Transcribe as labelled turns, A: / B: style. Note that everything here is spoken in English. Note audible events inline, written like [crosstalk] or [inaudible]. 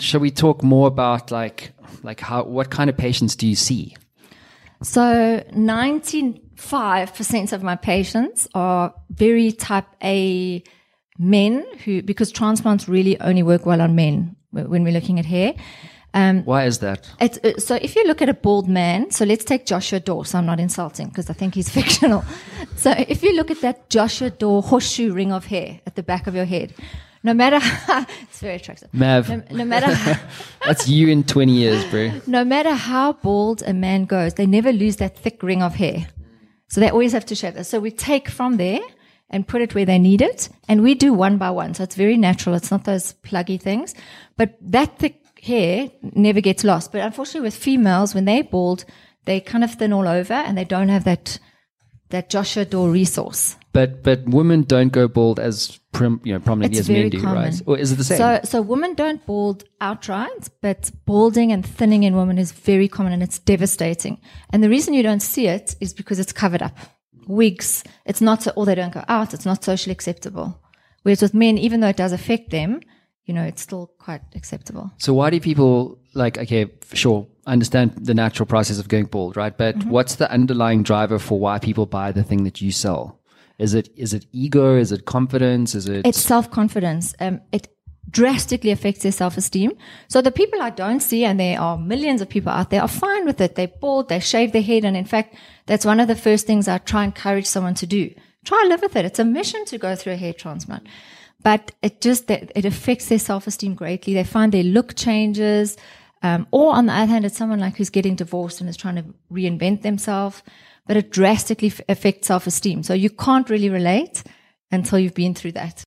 A: Shall we talk more about like like how what kind of patients do you see?
B: So 95% of my patients are very type A men who, because transplants really only work well on men when we're looking at hair. Um,
A: Why is that?
B: It's, uh, so if you look at a bald man, so let's take Joshua Dawes. I'm not insulting because I think he's [laughs] fictional. so if you look at that Joshua Dawes horseshoe ring of hair at the back of your head, no matter how, [laughs] it's very attractive.
A: Mav.
B: No, no matter [laughs] how,
A: That's you in 20 years, bro.
B: no matter how bald a man goes, they never lose that thick ring of hair. So they always have to shave that. So we take from there and put it where they need it. And we do one by one. So it's very natural. It's not those pluggy things. But that thick hair never gets lost. But unfortunately with females, when they're bald, they kind of thin all over and they don't have that, that Joshua Door resource.
A: But but women don't go bald as prim, you know prominently
B: It's
A: as men do,
B: common.
A: right? Or is it the same?
B: So, so women don't bald outright, but balding and thinning in women is very common and it's devastating. And the reason you don't see it is because it's covered up. Wigs, it's not, so, or they don't go out, it's not socially acceptable. Whereas with men, even though it does affect them, you know, it's still quite acceptable.
A: So why do people like? Okay, sure, understand the natural process of going bald, right? But
B: Mm-hmm.
A: what's the underlying driver for why people buy the thing that you sell? Is it is it ego? Is it confidence? Is it?
B: It's self confidence. Um, it drastically affects their self esteem. So the people I don't see, and there are millions of people out there, are fine with it. They're bald, they shave their head, and in fact, that's one of the first things I try and encourage someone to do. Try and live with it. It's a mission to go through a hair transplant. But it just it affects their self esteem greatly. They find their look changes. Um, or on the other hand, it's someone like who's getting divorced and is trying to reinvent themselves, but it drastically affects self esteem. So you can't really relate until you've been through that.